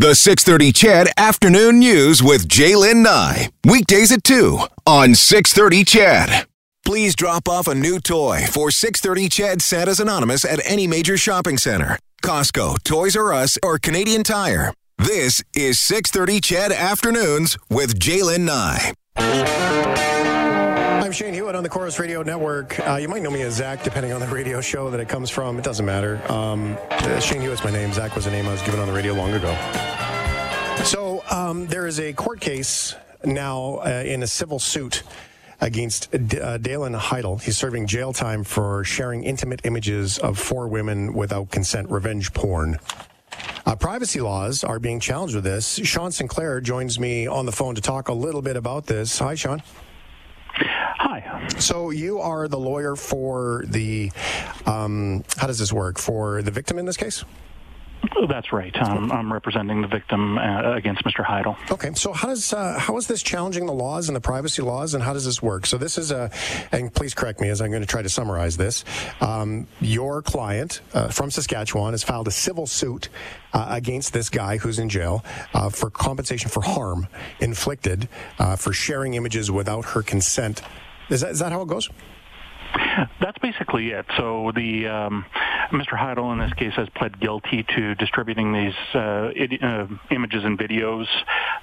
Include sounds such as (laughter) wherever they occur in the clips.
The 630 CHED Afternoon News with Jaylen Nye. Weekdays at 2 on 630 CHED. Please drop off a new toy for 630 CHED Santa's Anonymous at any major shopping center. Costco, Toys R Us, or Canadian Tire. This is 630 CHED Afternoons with Jaylen Nye. I'm Shane Hewitt on the Corus Radio Network. Uh, you might know me as Zach, depending on the radio show that it comes from. It doesn't matter. Um, uh, Shane Hewitt's my name. Zach was a name I was given on the radio long ago. So um, there is a court case now uh, in a civil suit against D- uh, Dalen Heidel. He's serving jail time for sharing intimate images of four women without consent, revenge porn. Uh, privacy laws are being challenged with this. Shawn Sinclair joins me on the phone to talk a little bit about this. Hi, Shawn. So you are the lawyer for the. Um, how does this work for the victim in this case? That's right. Um, I'm representing the victim uh, against Mr. Heidel. Okay, so how does uh, how is this challenging the laws and the privacy laws, and how does this work? So this is a, and please correct me as I'm going to try to summarize this. Um, your client uh, from Saskatchewan has filed a civil suit uh, against this guy who's in jail uh, for compensation for harm inflicted uh, for sharing images without her consent. Is that, is that how it goes? That's basically it. So the um, Mr. Heidel in this case has pled guilty to distributing these uh, it, uh, images and videos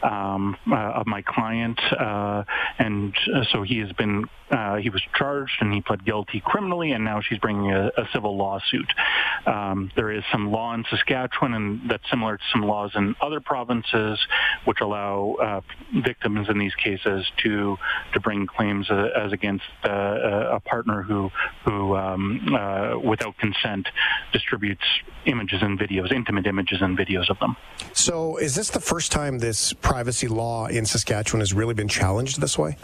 um, uh, of my client, uh, and uh, so he has been uh, he was charged and he pled guilty criminally, and now she's bringing a, a civil lawsuit. Um, there is some law in Saskatchewan, and that's similar to some laws in other provinces, which allow victims in these cases to to bring claims as against a partner who who um, without consent distributes images and videos, intimate images and videos of them. So, is this the first time this privacy law in Saskatchewan has really been challenged this way?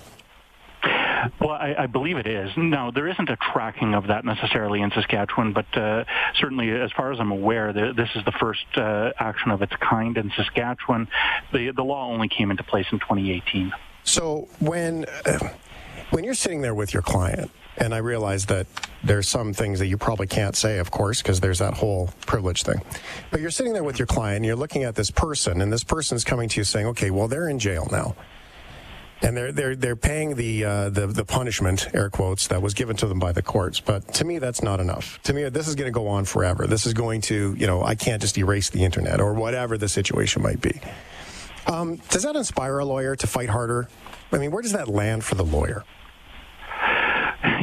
Well, I, I, believe it is. Now, there isn't a tracking of that necessarily in Saskatchewan, but uh, certainly, as far as I'm aware, the, this is the first uh, action of its kind in Saskatchewan. The, the law only came into place in 2018. So, when uh, when you're sitting there with your client and I realize that there's some things that you probably can't say, of course, because there's that whole privilege thing. But you're sitting there with your client, and you're looking at this person, and this person's coming to you saying, "Okay, well, they're in jail now." and they're they're they're paying the uh, the the punishment air quotes that was given to them by the courts. But to me, that's not enough. To me, this is going to go on forever. This is going to you know I can't just erase the internet or whatever the situation might be. Um, does that inspire a lawyer to fight harder? I mean, where does that land for the lawyer?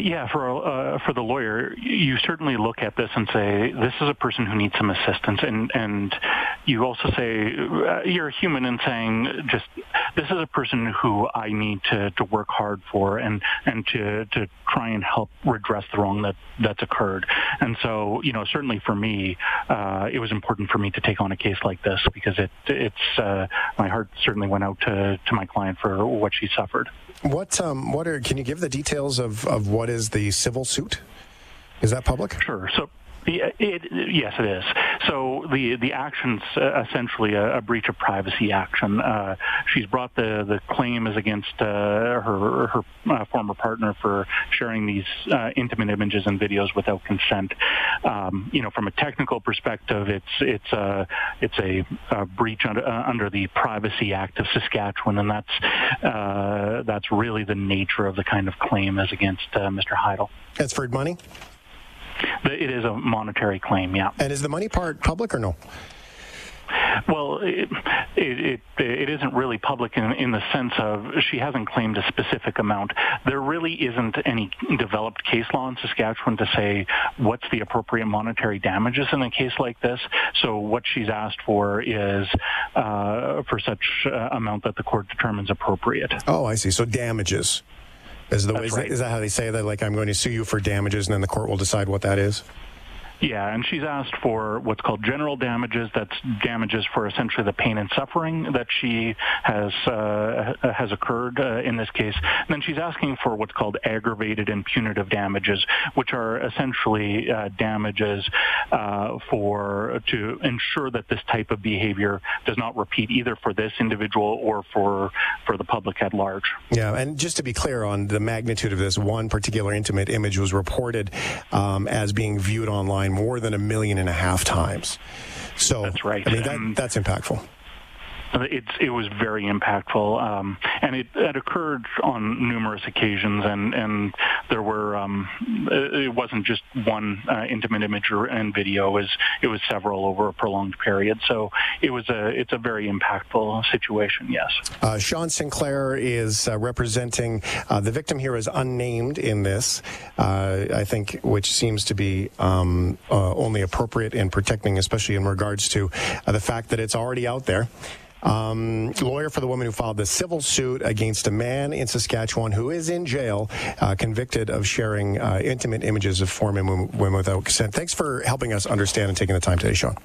Yeah, for uh, for the lawyer, you certainly look at this and say this is a person who needs some assistance, and and you also say uh, you're a human in saying just this is a person who I need to, to work hard for and and to to try and help redress the wrong that that's occurred. And so you know certainly for me, uh, it was important for me to take on a case like this because it it's uh, my heart certainly went out to to my client for what she suffered. What um, what are can you give the details of, of what is the civil suit? Is that public? Sure. So it, it, yes, it is. So the the action's uh, essentially a, a, breach of privacy action. Uh, she's brought the, the claim is against uh, her her uh, former partner for sharing these uh, intimate images and videos without consent. Um, you know, from a technical perspective, it's it's a it's a, a breach under, uh, under the Privacy Act of Saskatchewan, and that's that's really the nature of the kind of claim as against Mr. Heidel. That's for money. It is a monetary claim, yeah. And is the money part public or no? Well, it, it, it, it isn't really public in, in the sense of she hasn't claimed a specific amount. There really isn't any developed case law in Saskatchewan to say what's the appropriate monetary damages in a case like this. So what she's asked for is uh, for such uh, amount that the court determines appropriate. Oh, I see. So damages. Is, the, is, right. that, is that how they say that? Like, I'm going to sue you for damages, and then the court will decide what that is? Yeah, and she's asked for what's called general damages. That's damages for essentially the pain and suffering that she has uh, has occurred uh, in this case. And then she's asking for what's called aggravated and punitive damages, which are essentially uh, damages uh, for to ensure that this type of behavior does not repeat either for this individual or for for the public at large. Yeah, and just to be clear on the magnitude of this, one particular intimate image was reported um, as being viewed online more than a million and a half times. So that's right. I mean, that, that's impactful. it's it was very impactful, um, and it, it occurred on numerous occasions, and and there were um, it wasn't just one uh, intimate image and video, was it was several over a prolonged period. So it was a it's a very impactful situation. Yes. Uh, Shawn Sinclair is uh, representing uh, the victim here is unnamed in this. Uh, I think which seems to be um, uh, only appropriate in protecting, especially in regards to the fact that it's already out there. Um, lawyer for the woman who filed the civil suit against a man in Saskatchewan who is in jail, uh, convicted of sharing uh, intimate images of foreign women without consent. Thanks for helping us understand and taking the time today, Shawn.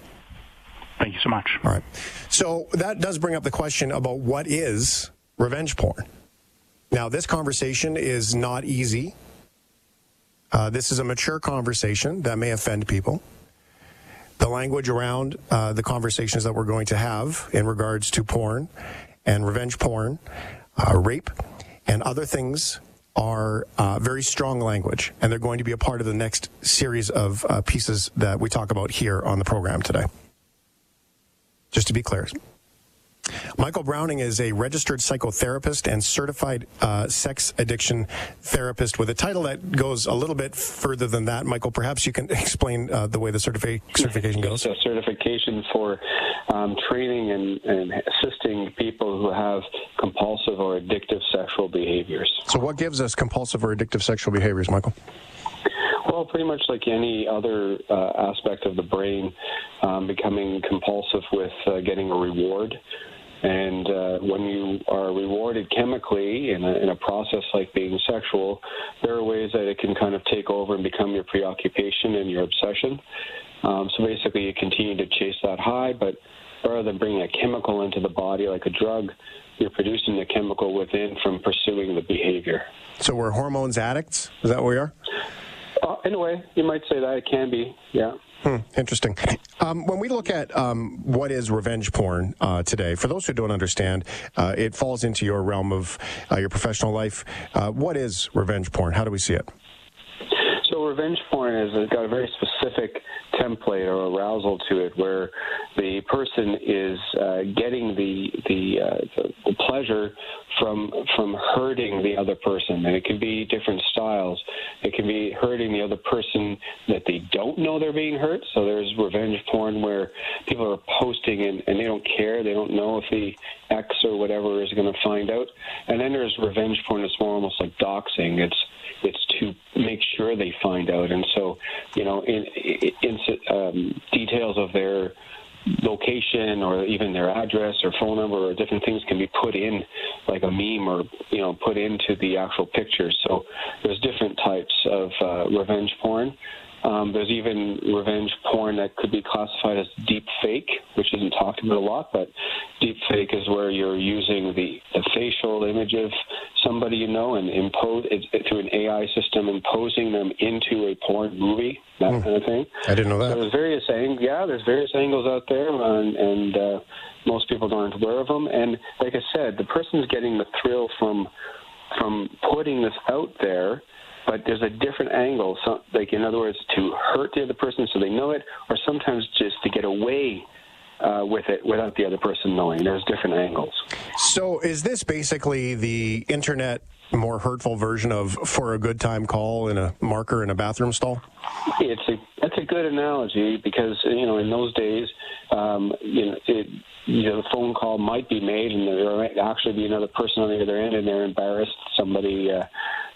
Thank you so much. All right. So that does bring up the question about what is revenge porn. Now, this conversation is not easy. Uh, this is a mature conversation that may offend people the language around uh, the conversations that we're going to have in regards to porn and revenge porn, uh, rape, and other things are uh, very strong language, and they're going to be a part of the next series of uh, pieces that we talk about here on the program today. Just to be clear. Michael Browning is a registered psychotherapist and certified uh, sex addiction therapist with a title that goes a little bit further than that. Michael, perhaps you can (laughs) explain uh, the way the certifi- certification goes. It's a certification for um, training and, and assisting people who have compulsive or addictive sexual behaviors. So, what gives us compulsive or addictive sexual behaviors, Michael? Well, pretty much like any other uh, aspect of the brain, um, becoming compulsive with uh, getting a reward. And uh, when you are rewarded chemically in a, in a process like being sexual, there are ways that it can kind of take over and become your preoccupation and your obsession. Um, so basically, you continue to chase that high, but rather than bringing a chemical into the body like a drug, you're producing the chemical within from pursuing the behavior. So we're hormones addicts? Is that what we are? Uh, in a way, you might say that it can be, yeah. Hmm, interesting. Um, when we look at um, what is revenge porn uh, today, for those who don't understand, uh, it falls into your realm of uh, your professional life. Uh, what is revenge porn? How do we see it? So, revenge porn has got a very specific template or arousal to it where the person is uh, getting the the, uh, the, the pleasure from from hurting the other person, and it can be different styles. It can be hurting the other person that they don't know they're being hurt. So there's revenge porn where people are posting and, and they don't care. They don't know if the ex or whatever is going to find out. And then there's revenge porn that's more almost like doxing. It's it's to make sure they find out. And so, you know, in, in, um, details of their location or even their address or phone number or different things can be put in like a meme or you know put into the actual picture. So there's different types of uh, revenge porn um, there's even revenge porn that could be classified as deep fake, which isn't talked about a lot, but deep fake is where you're using the, the facial image of somebody you know and impose it, through an AI system, imposing them into a porn movie, that mm. kind of thing. I didn't know that. So there's various angles. Yeah, there's various angles out there, and, and uh, most people aren't aware of them. And like I said, the person's getting the thrill from from putting this out there but there's a different angle. So, like in other words, to hurt the other person so they know it, or sometimes just to get away uh, with it without the other person knowing. There's different angles. So, is this basically the internet more hurtful version of for a good time call in a marker in a bathroom stall? It's a that's a good analogy because you know in those days, um, you know it. You know, the phone call might be made, and there might actually be another person on the other end, and they're embarrassed. Somebody uh,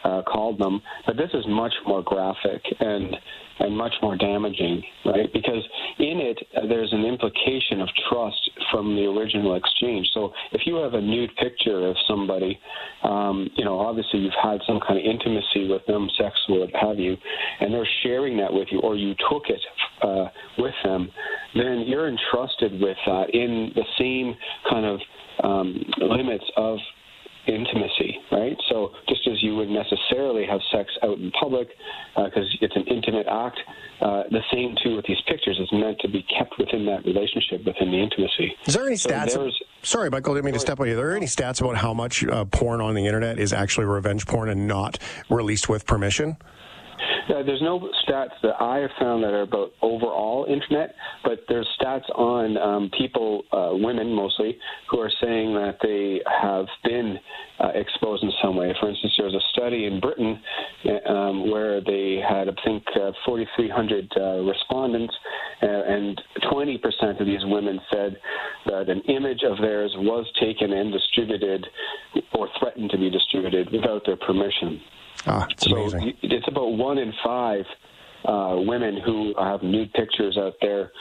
uh, called them. But this is much more graphic and and much more damaging, right? Because in it, uh, there's an implication of trust from the original exchange. So if you have a nude picture of somebody, um, you know, obviously you've had some kind of intimacy with them, sex, what have you, and they're sharing that with you, or you took it uh, with them, then you're entrusted with that in the same kind of um, limits of intimacy, right? So just as you would necessarily have sex out in public because uh, it's an intimate act, uh, the same too with these pictures is meant to be kept within that relationship, within the intimacy. Is there any stats? So sorry, Michael, I didn't mean to step on you. Are there any stats about how much uh, porn on the internet is actually revenge porn and not released with permission? Uh, there's no stats that I have found that are about overall internet, but there's stats on um, people, uh, women mostly, who are saying that they have been uh, exposed in some way. For instance, there was a study in Britain uh, um, where they had, I think, uh, 4,300 uh, respondents, and 20% of these women said that an image of theirs was taken and distributed or threatened to be distributed without their permission. Ah, it's so amazing. it's about one in five uh, women who have nude pictures out there,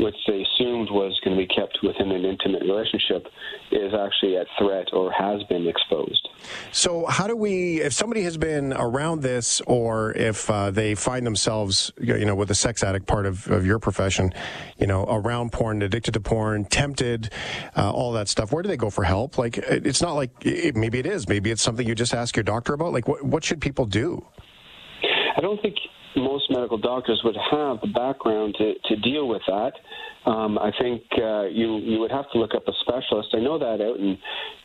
which they assumed was going to be kept within an intimate relationship, is actually at threat or has been exposed. So, how do we, if somebody has been around this, or if uh, they find themselves, you know, with the sex addict part of, of your profession, you know, around porn, addicted to porn, tempted, uh, all that stuff, where do they go for help? Like, it's not like it, maybe it is, maybe it's something you just ask your doctor about. Like, what, what should people do? I don't think most medical doctors would have the background to, to deal with that. Um, I think uh, you you would have to look up a specialist. I know that out in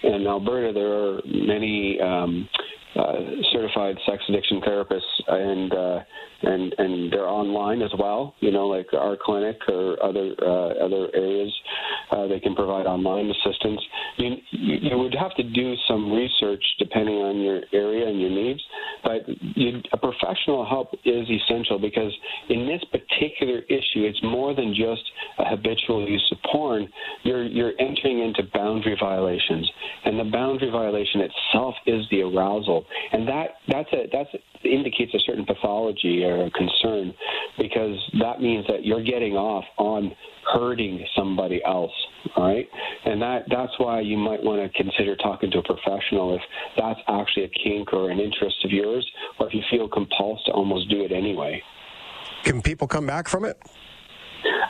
in Alberta there are many um, uh, certified sex addiction therapists, and uh, and and they're online as well. You know, like our clinic or other uh, other areas, uh, they can provide online assistance. You, you would have to do some research depending on your area and your needs, but you, a professional help is essential because in this particular issue, it's more than just a habitual use of porn. You're you're entering into boundary violations, and the boundary violation itself is the arousal, and that that's a that's indicates a certain pathology or a concern because that means that you're getting off on hurting somebody else all right and that that's why you might want to consider talking to a professional if that's actually a kink or an interest of yours or if you feel compulsed to almost do it anyway Can people come back from it?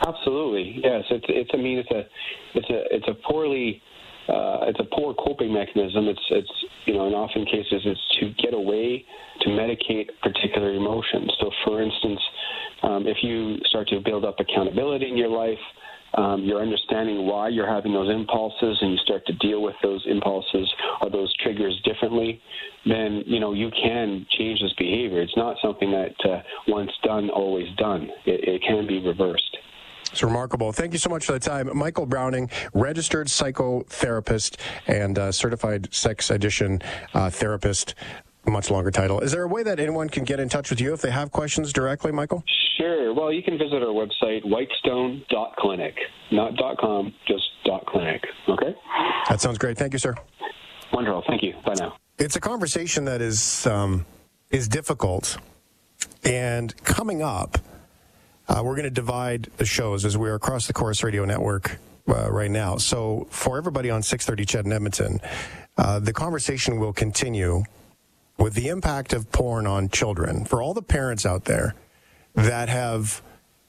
Absolutely, yes. It's it's. I mean, it's a it's a it's a poorly uh, it's a poor coping mechanism. It's it's you know in often cases it's to get away to medicate particular emotions. So, for instance, um, if you start to build up accountability in your life. Um, you're understanding why you're having those impulses, and you start to deal with those impulses or those triggers differently. Then you know you can change this behavior. It's not something that uh, once done, always done. It, it can be reversed. It's remarkable. Thank you so much for the time. Michael Browning, registered psychotherapist and uh, certified sex addiction uh, therapist. Much longer title. Is there a way that anyone can get in touch with you if they have questions directly, Michael? Sure. Well, you can visit our website, whitestone.clinic. Not .com, just .clinic. Okay? That sounds great. Thank you, sir. Wonderful. Thank you. Bye now. It's a conversation that is um, is difficult, and coming up, uh, we're going to divide the shows as we're across the Corus Radio Network uh, right now. So for everybody on 6:30 CHED in Edmonton, uh, the conversation will continue with the impact of porn on children. For all the parents out there that have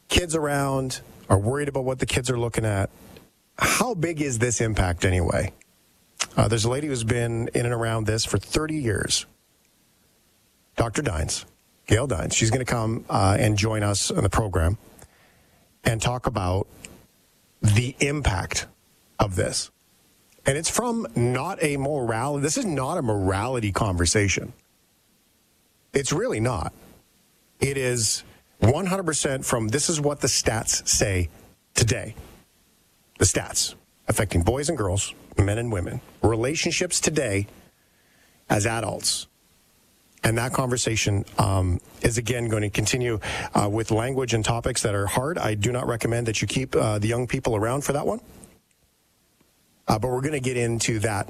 kids around, are worried about what the kids are looking at, how big is this impact anyway? Uh, there's a lady who's been in and around this for 30 years. Dr. Dines, Gail Dines. She's going to come uh, and join us on the program and talk about the impact of this. And it's from not a morality, this is not a morality conversation. It's really not. It is 100% from this is what the stats say today. The stats affecting boys and girls, men and women, relationships today as adults. And that conversation um, is again going to continue uh, with language and topics that are hard. I do not recommend that you keep uh, the young people around for that one. Uh, but we're going to get into that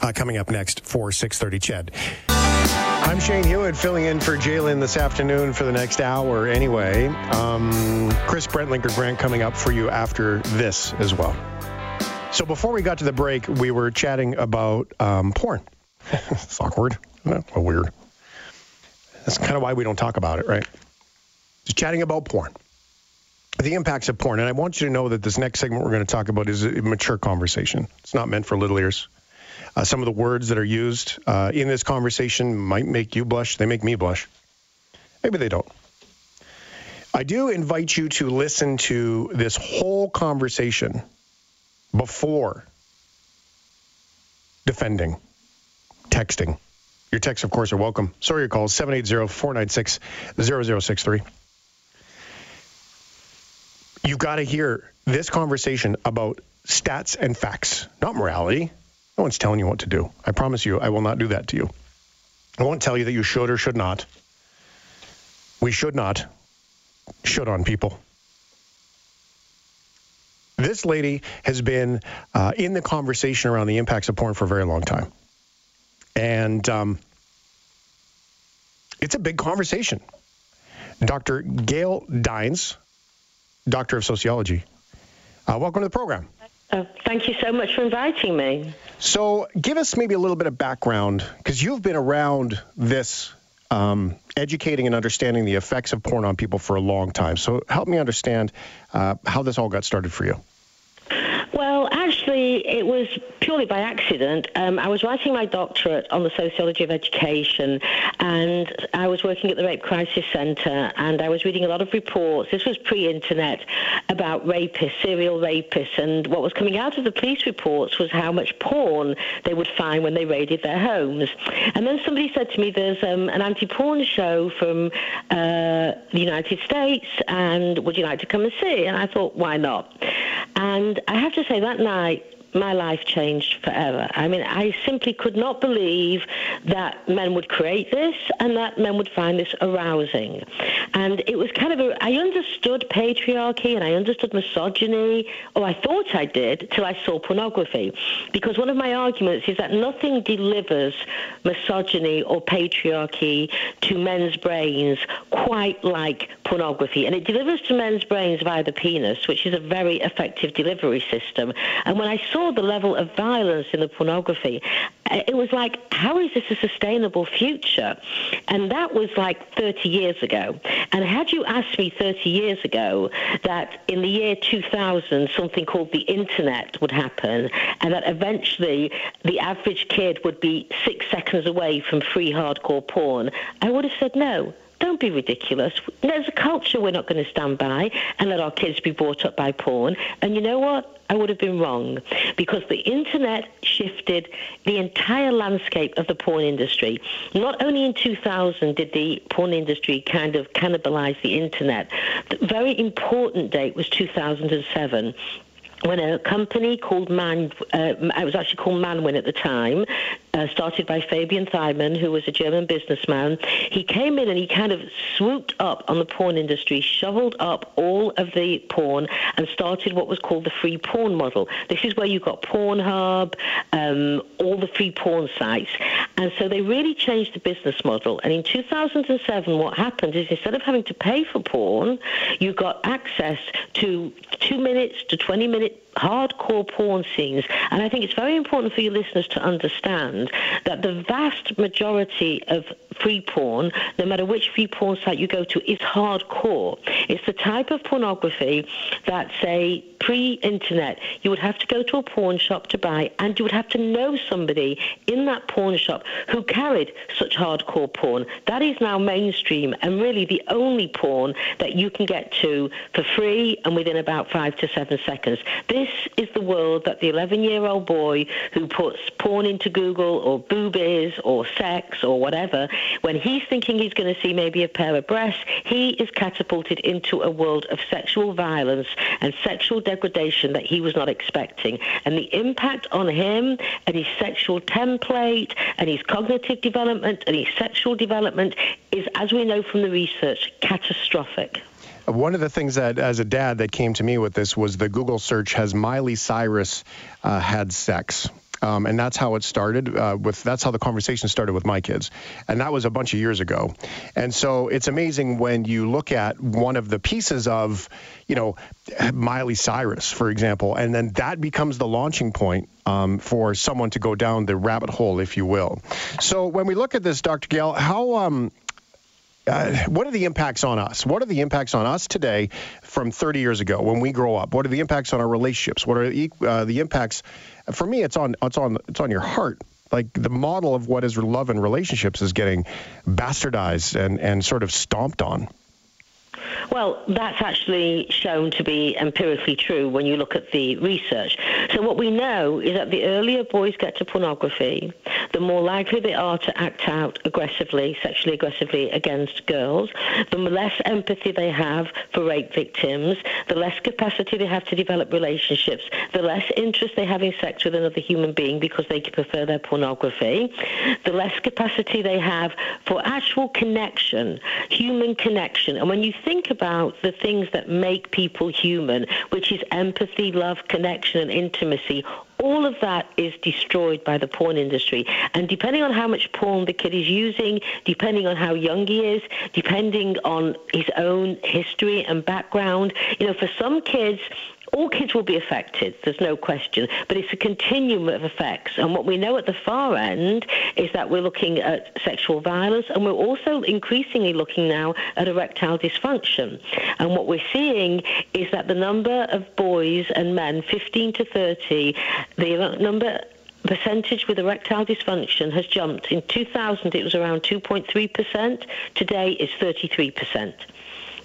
uh, coming up next for 6:30. Ched. I'm Shane Hewitt, filling in for Jalen this afternoon for the next hour. Anyway, um, Chris Brentlinker Grant coming up for you after this as well. So before we got to the break, we were chatting about um, porn. (laughs) it's awkward. Well, weird. That's kind of why we don't talk about it, right? Just chatting about porn, the impacts of porn. And I want you to know that this next segment we're going to talk about is a mature conversation. It's not meant for little ears. Uh, some of the words that are used uh, in this conversation might make you blush. They make me blush. Maybe they don't. I do invite you to listen to this whole conversation before defending, texting, Your texts, of course, are welcome. Sorry, your calls 780 496 0063. You got to hear this conversation about stats and facts, not morality. No one's telling you what to do. I promise you, I will not do that to you. I won't tell you that you should or should not. We should not should on people. This lady has been uh, in the conversation around the impacts of porn for a very long time. And um, it's a big conversation. Dr. Gail Dines, Doctor of Sociology, uh, welcome to the program. Uh, thank you so much for inviting me. So, give us maybe a little bit of background because you've been around this um, educating and understanding the effects of porn on people for a long time. So, help me understand uh, how this all got started for you. It was purely by accident. Um, I was writing my doctorate on the sociology of education, and I was working at the Rape Crisis Centre, and I was reading a lot of reports. This was pre-internet about rapists, serial rapists, and what was coming out of the police reports was how much porn they would find when they raided their homes. And then somebody said to me, "There's um, an anti-porn show from uh, the United States, and would you like to come and see?" And I thought, "Why not?" And I have to say that night my life changed forever. I mean, I simply could not believe that men would create this and that men would find this arousing. And it was kind of a, I understood patriarchy and I understood misogyny, or I thought I did, till I saw pornography. Because one of my arguments is that nothing delivers misogyny or patriarchy to men's brains quite like pornography. And it delivers to men's brains via the penis, which is a very effective delivery system. And when I saw saw the level of violence in the pornography, uh, it was like, how is this a sustainable future? And that was like 30 years ago. And had you asked me 30 years ago that in the year 2000 something called the internet would happen and that eventually the average kid would be six seconds away from free hardcore porn, I would have said no don't be ridiculous. There's a culture we're not going to stand by and let our kids be brought up by porn. And you know what? I would have been wrong because the internet shifted the entire landscape of the porn industry. Not only in 2000 did the porn industry kind of cannibalize the internet, the very important date was 2007 when a company called Man, uh, it was actually called Manwin at the time, uh, started by Fabian Thylmann, who was a German businessman. He came in and he kind of swooped up on the porn industry, shoveled up all of the porn, and started what was called the free porn model. This is where you got Pornhub, um, all the free porn sites. And so they really changed the business model. And in 2007, what happened is instead of having to pay for porn, you got access to two minutes to 20 minute hardcore porn scenes. And I think it's very important for your listeners to understand that the vast majority of free porn, no matter which free porn site you go to, is hardcore. It's the type of pornography that, say, pre-internet, you would have to go to a porn shop to buy, and you would have to know somebody in that porn shop who carried such hardcore porn. That is now mainstream and really the only porn that you can get to for free and within about five to seven seconds. This is the world that the 11-year-old boy who puts porn into Google or boobies or sex or whatever, when he's thinking he's going to see maybe a pair of breasts, he is catapulted into a world of sexual violence and sexual degradation that he was not expecting. And the impact on him and his sexual template and his cognitive development and his sexual development is, as we know from the research, catastrophic. One of the things that, as a dad, that came to me with this was the Google search has Miley Cyrus uh, had sex? Um, and that's how it started. Uh, with that's how the conversation started with my kids, and that was a bunch of years ago. And so it's amazing when you look at one of the pieces of, you know, Miley Cyrus, for example, and then that becomes the launching point um, for someone to go down the rabbit hole, if you will. So when we look at this, Dr. Gail, how um, uh, what are the impacts on us? What are the impacts on us today from 30 years ago when we grow up? What are the impacts on our relationships? What are the, uh, the impacts? For me, it's on it's on it's on your heart. Like the model of what is love and relationships is getting bastardized and and sort of stomped on. Well, that's actually shown to be empirically true when you look at the research. So what we know is that the earlier boys get to pornography, the more likely they are to act out aggressively, sexually aggressively against girls, the less empathy they have for rape victims, the less capacity they have to develop relationships, the less interest they have in sex with another human being because they prefer their pornography, the less capacity they have for actual connection, human connection. And when you think about the things that make people human, which is empathy, love, connection, and intimacy, all of that is destroyed by the porn industry. And depending on how much porn the kid is using, depending on how young he is, depending on his own history and background, you know, for some kids, all kids will be affected, there's no question, but it's a continuum of effects. And what we know at the far end is that we're looking at sexual violence and we're also increasingly looking now at erectile dysfunction. And what we're seeing is that the number of boys and men, 15 to 30, the number percentage with erectile dysfunction has jumped. In 2000, it was around 2.3%. Today, it's 33%.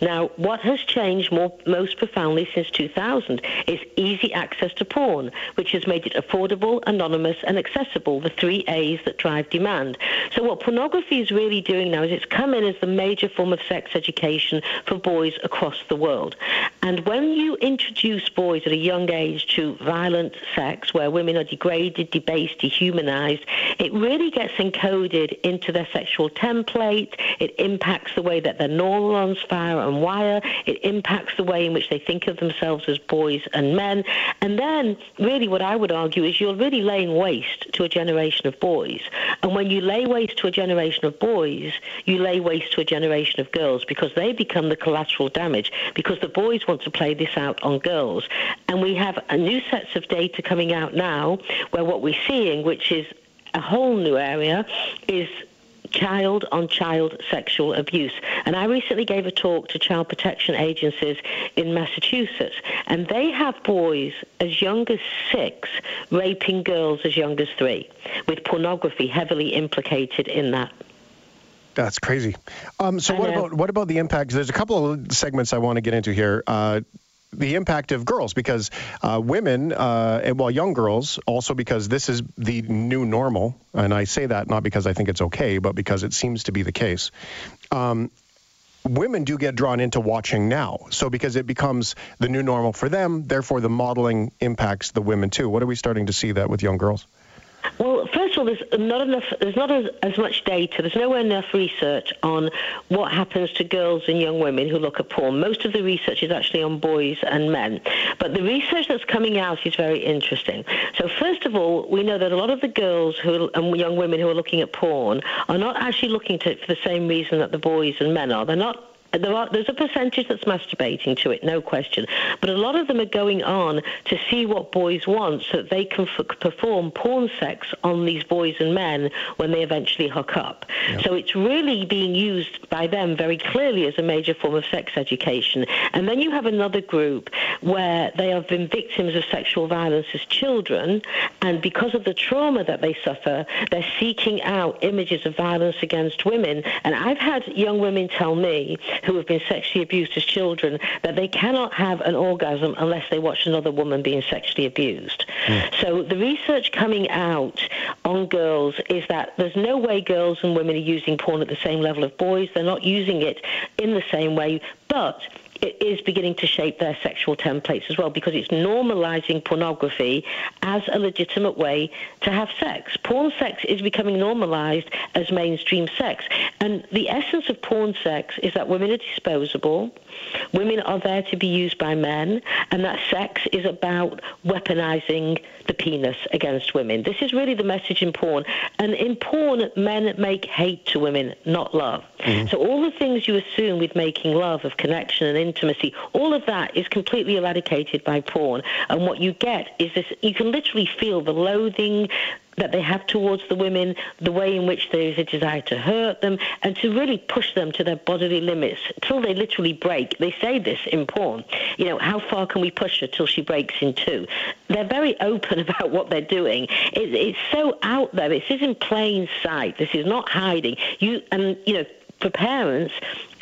Now, what has changed more, most profoundly since 2000 is easy access to porn, which has made it affordable, anonymous, and accessible, the three A's that drive demand. So what pornography is really doing now is it's come in as the major form of sex education for boys across the world. And when you introduce boys at a young age to violent sex, where women are degraded, debased, dehumanized, it really gets encoded into their sexual template. It impacts the way that their neurons fire and wire. It impacts the way in which they think of themselves as boys and men. And then, really, what I would argue is you're really laying waste to a generation of boys. And when you lay waste to a generation of boys, you lay waste to a generation of girls because they become the collateral damage because the boys want to play this out on girls. And we have a new sets of data coming out now where what we're seeing, which is a whole new area, is child on child sexual abuse. And I recently gave a talk to child protection agencies in Massachusetts, and they have boys as young as six raping girls as young as three, with pornography heavily implicated in that. That's crazy. Um, so what about what about the impact? There's a couple of segments I want to get into here. Uh, the impact of girls because uh, women, uh, and, well, young girls, also because this is the new normal, and I say that not because I think it's okay, but because it seems to be the case. Um, women do get drawn into watching now. So because it becomes the new normal for them, therefore the modeling impacts the women too. What are we starting to see that with young girls? Well, first of all, there's not enough. There's not as, as, much data. There's nowhere enough research on what happens to girls and young women who look at porn. Most of the research is actually on boys and men. But the research that's coming out is very interesting. So first of all, we know that a lot of the girls who and young women who are looking at porn are not actually looking to it for the same reason that the boys and men are. They're not there are, there's a percentage that's masturbating to it, no question. But a lot of them are going on to see what boys want so that they can f- perform porn sex on these boys and men when they eventually hook up. Yep. So it's really being used by them very clearly as a major form of sex education. And then you have another group where they have been victims of sexual violence as children, and because of the trauma that they suffer, they're seeking out images of violence against women. And I've had young women tell me who have been sexually abused as children that they cannot have an orgasm unless they watch another woman being sexually abused. Mm. So the research coming out on girls is that there's no way girls and women are using porn at the same level of boys. They're not using it in the same way, but it is beginning to shape their sexual templates as well because it's normalizing pornography as a legitimate way to have sex. Porn sex is becoming normalized as mainstream sex. And the essence of porn sex is that women are disposable, women are there to be used by men, and that sex is about weaponizing the penis against women. This is really the message in porn. And in porn, men make hate to women, not love. Mm-hmm. So all the things you assume with making love, of connection and intimacy, all of that is completely eradicated by porn. And what you get is this, you can literally feel the loathing, that they have towards the women, the way in which there is a desire to hurt them, and to really push them to their bodily limits till they literally break. They say this in porn. You know, how far can we push her till she breaks in two? They're very open (laughs) about what they're doing. It, it's so out there. This is in plain sight. This is not hiding. You and you know, for parents,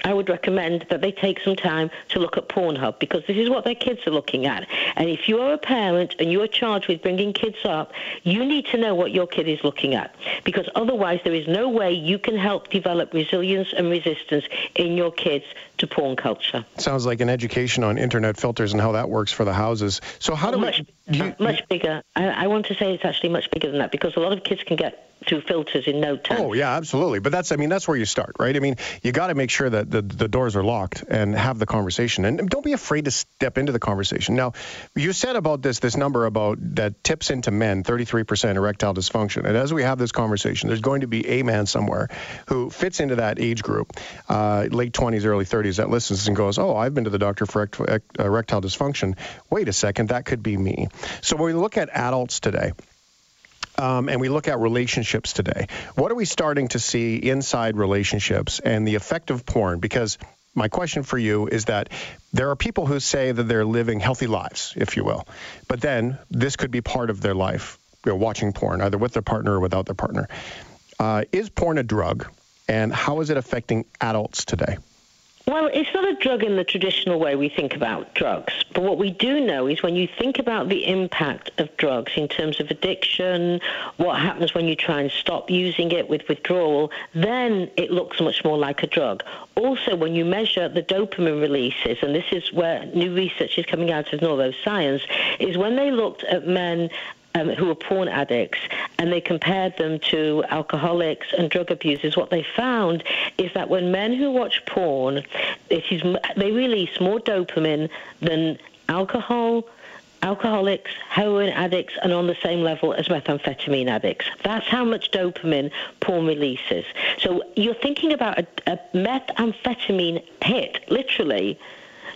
I would recommend that they take some time to look at Pornhub because this is what their kids are looking at. And if you are a parent and you are charged with bringing kids up, you need to know what your kid is looking at because otherwise there is no way you can help develop resilience and resistance in your kids to porn culture. Sounds like an education on internet filters and how that works for the houses. So how do much, we? You, much bigger. I, I want to say it's actually much bigger than that because a lot of kids can get through filters in no time. Oh yeah, absolutely. But that's I mean that's where you start, right? I mean you got to make sure that the, the doors are locked and have the conversation, and don't be afraid to step into the conversation. Now, you said about this this number about that tips into men 33% erectile dysfunction, and as we have this conversation, there's going to be a man somewhere who fits into that age group, uh, late 20s, early 30s, that listens and goes, oh, I've been to the doctor for erectile dysfunction. Wait a second, that could be me. So when we look at adults today um, and we look at relationships today, what are we starting to see inside relationships and the effect of porn? Because my question for you is that there are people who say that they're living healthy lives, if you will, but then this could be part of their life, you know, watching porn, either with their partner or without their partner. Uh, is porn a drug, and how is it affecting adults today? Well, it's not a drug in the traditional way we think about drugs. But what we do know is when you think about the impact of drugs in terms of addiction, what happens when you try and stop using it with withdrawal, then it looks much more like a drug. Also, when you measure the dopamine releases, and this is where new research is coming out of neuroscience, is when they looked at men um, who were porn addicts, and they compared them to alcoholics and drug abusers. What they found is that when men who watch porn, they release more dopamine than alcohol, alcoholics, heroin addicts, and on the same level as methamphetamine addicts. That's how much dopamine porn releases. So you're thinking about a, a methamphetamine hit, literally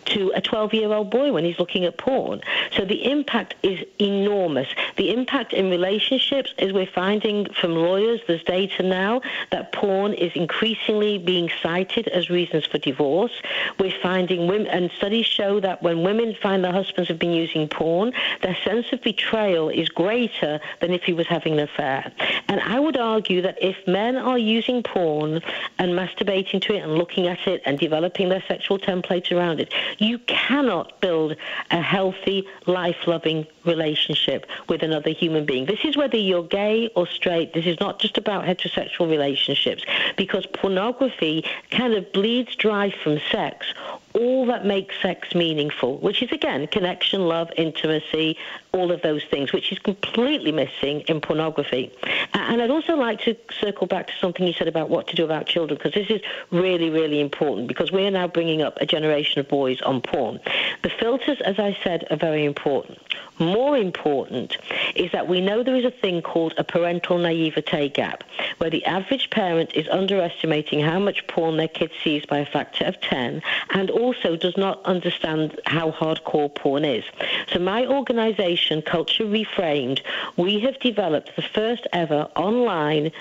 to a 12 year old boy when he's looking at porn. So the impact is enormous. The impact in relationships is we're finding from lawyers, there's data now that porn is increasingly being cited as reasons for divorce. We're finding women, and studies show that when women find their husbands have been using porn, their sense of betrayal is greater than if he was having an affair. And I would argue that if men are using porn and masturbating to it and looking at it and developing their sexual template around it, you cannot build a healthy, life loving relationship with another human being. This is whether you're gay or straight. This is not just about heterosexual relationships because pornography kind of bleeds dry from sex all that makes sex meaningful, which is again connection, love, intimacy, all of those things, which is completely missing in pornography. And I'd also like to circle back to something you said about what to do about children, because this is really, really important, because we are now bringing up a generation of boys on porn. The filters, as I said, are very important. More important is that we know there is a thing called a parental naivete gap, where the average parent is underestimating how much porn their kid sees by a factor of 10 and also does not understand how hardcore porn is. So my organization, Culture Reframed, we have developed the first ever online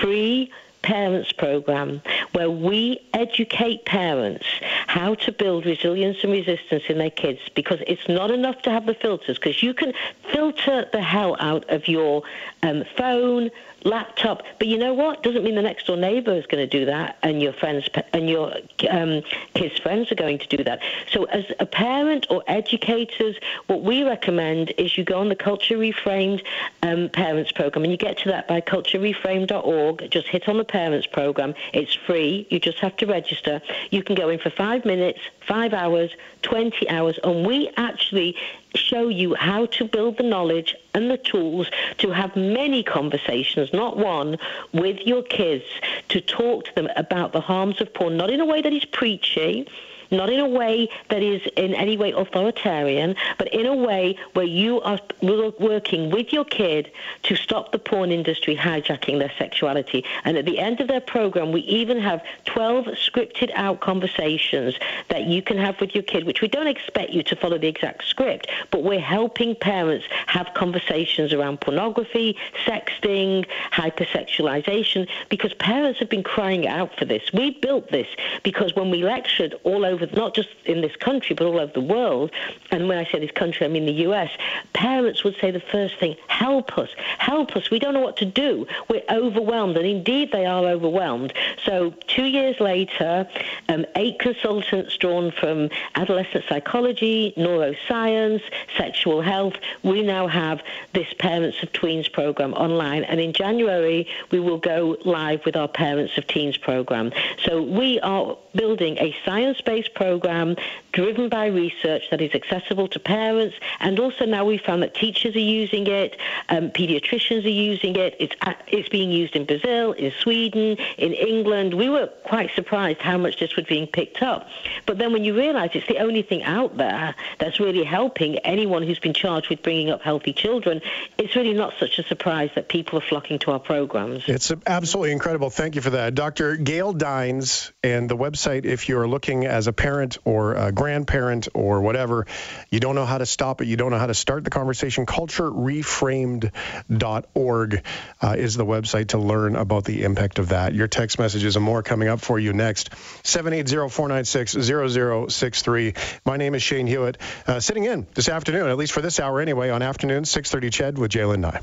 free parents program where we educate parents how to build resilience and resistance in their kids because it's not enough to have the filters because you can filter the hell out of your um, phone laptop. But you know what? Doesn't mean the next door neighbor is going to do that, and your friends and your um, kids' friends are going to do that. So, as a parent or educators, what we recommend is you go on the Culture Reframed um, Parents Program, and you get to that by culturereframed.org. Just hit on the Parents Program. It's free. You just have to register. You can go in for five minutes, five hours, 20 hours, and we actually show you how to build the knowledge and the tools to have many conversations, not one, with your kids to talk to them about the harms of porn, not in a way that is preachy not in a way that is in any way authoritarian, but in a way where you are working with your kid to stop the porn industry hijacking their sexuality. And at the end of their program, we even have 12 scripted out conversations that you can have with your kid, which we don't expect you to follow the exact script, but we're helping parents have conversations around pornography, sexting, hypersexualization, because parents have been crying out for this. We built this because when we lectured all over over, not just in this country, but all over the world, and when I say this country, I mean the US, parents would say the first thing, help us, help us. We don't know what to do. We're overwhelmed, and indeed they are overwhelmed. So two years later, um, eight consultants drawn from adolescent psychology, neuroscience, sexual health, we now have this Parents of Tweens program online, and in January we will go live with our Parents of Teens program. So we are building a science-based program driven by research that is accessible to parents, and also now we've found that teachers are using it, um, pediatricians are using it. It's it's being used in Brazil, in Sweden, in England. We were quite surprised how much this was being picked up. But then when you realise it's the only thing out there that's really helping anyone who's been charged with bringing up healthy children, it's really not such a surprise that people are flocking to our programs. It's absolutely incredible. Thank you for that, Dr. Gail Dines, and the website if you're looking as a parent or a grandparent or whatever, you don't know how to stop it, you don't know how to start the conversation, culturereframed.org uh, is the website to learn about the impact of that. Your text messages and more coming up for you next. 780-496-0063. My name is Shane Hewitt, uh, sitting in this afternoon, at least for this hour anyway, on afternoon 6:30 CHED with Jaylen Nye.